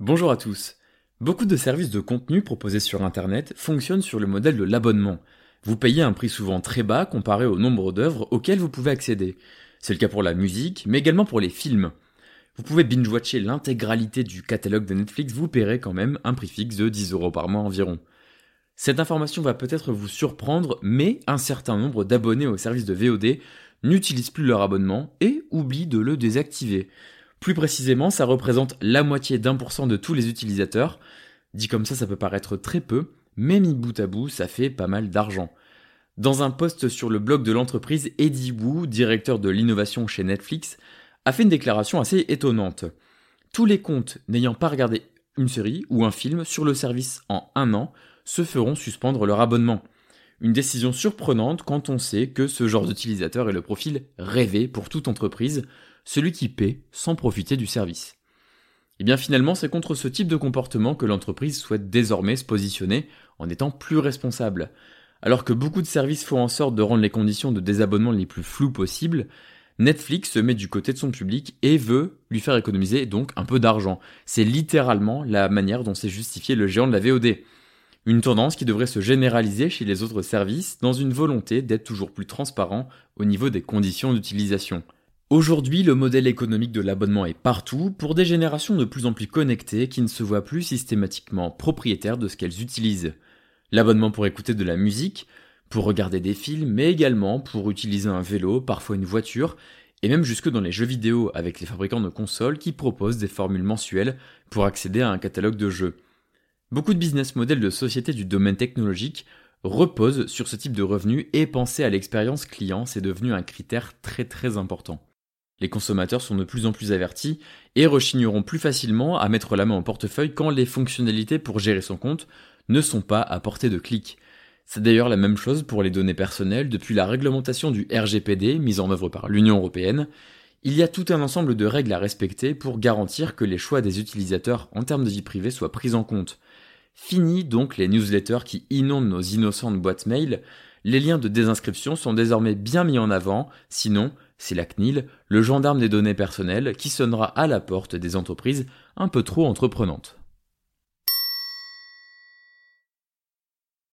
Bonjour à tous. Beaucoup de services de contenu proposés sur Internet fonctionnent sur le modèle de l'abonnement. Vous payez un prix souvent très bas comparé au nombre d'œuvres auxquelles vous pouvez accéder. C'est le cas pour la musique, mais également pour les films. Vous pouvez binge-watcher l'intégralité du catalogue de Netflix, vous paierez quand même un prix fixe de 10 euros par mois environ. Cette information va peut-être vous surprendre, mais un certain nombre d'abonnés au service de VOD n'utilisent plus leur abonnement et oublient de le désactiver. Plus précisément, ça représente la moitié d'un pour cent de tous les utilisateurs. Dit comme ça, ça peut paraître très peu, mais mis bout à bout, ça fait pas mal d'argent. Dans un post sur le blog de l'entreprise, Eddie Wu, directeur de l'innovation chez Netflix, a fait une déclaration assez étonnante. Tous les comptes n'ayant pas regardé une série ou un film sur le service en un an se feront suspendre leur abonnement. Une décision surprenante quand on sait que ce genre d'utilisateur est le profil rêvé pour toute entreprise, celui qui paie sans profiter du service. Et eh bien finalement, c'est contre ce type de comportement que l'entreprise souhaite désormais se positionner en étant plus responsable. Alors que beaucoup de services font en sorte de rendre les conditions de désabonnement les plus floues possibles, Netflix se met du côté de son public et veut lui faire économiser donc un peu d'argent. C'est littéralement la manière dont s'est justifié le géant de la VOD. Une tendance qui devrait se généraliser chez les autres services dans une volonté d'être toujours plus transparent au niveau des conditions d'utilisation. Aujourd'hui, le modèle économique de l'abonnement est partout pour des générations de plus en plus connectées qui ne se voient plus systématiquement propriétaires de ce qu'elles utilisent. L'abonnement pour écouter de la musique, pour regarder des films, mais également pour utiliser un vélo, parfois une voiture, et même jusque dans les jeux vidéo avec les fabricants de consoles qui proposent des formules mensuelles pour accéder à un catalogue de jeux. Beaucoup de business models de sociétés du domaine technologique reposent sur ce type de revenus et penser à l'expérience client, c'est devenu un critère très très important. Les consommateurs sont de plus en plus avertis et rechigneront plus facilement à mettre la main au portefeuille quand les fonctionnalités pour gérer son compte ne sont pas à portée de clic. C'est d'ailleurs la même chose pour les données personnelles depuis la réglementation du RGPD mise en œuvre par l'Union européenne. Il y a tout un ensemble de règles à respecter pour garantir que les choix des utilisateurs en termes de vie privée soient pris en compte. Fini donc les newsletters qui inondent nos innocentes boîtes mail. Les liens de désinscription sont désormais bien mis en avant, sinon c'est la CNIL, le gendarme des données personnelles, qui sonnera à la porte des entreprises un peu trop entreprenantes.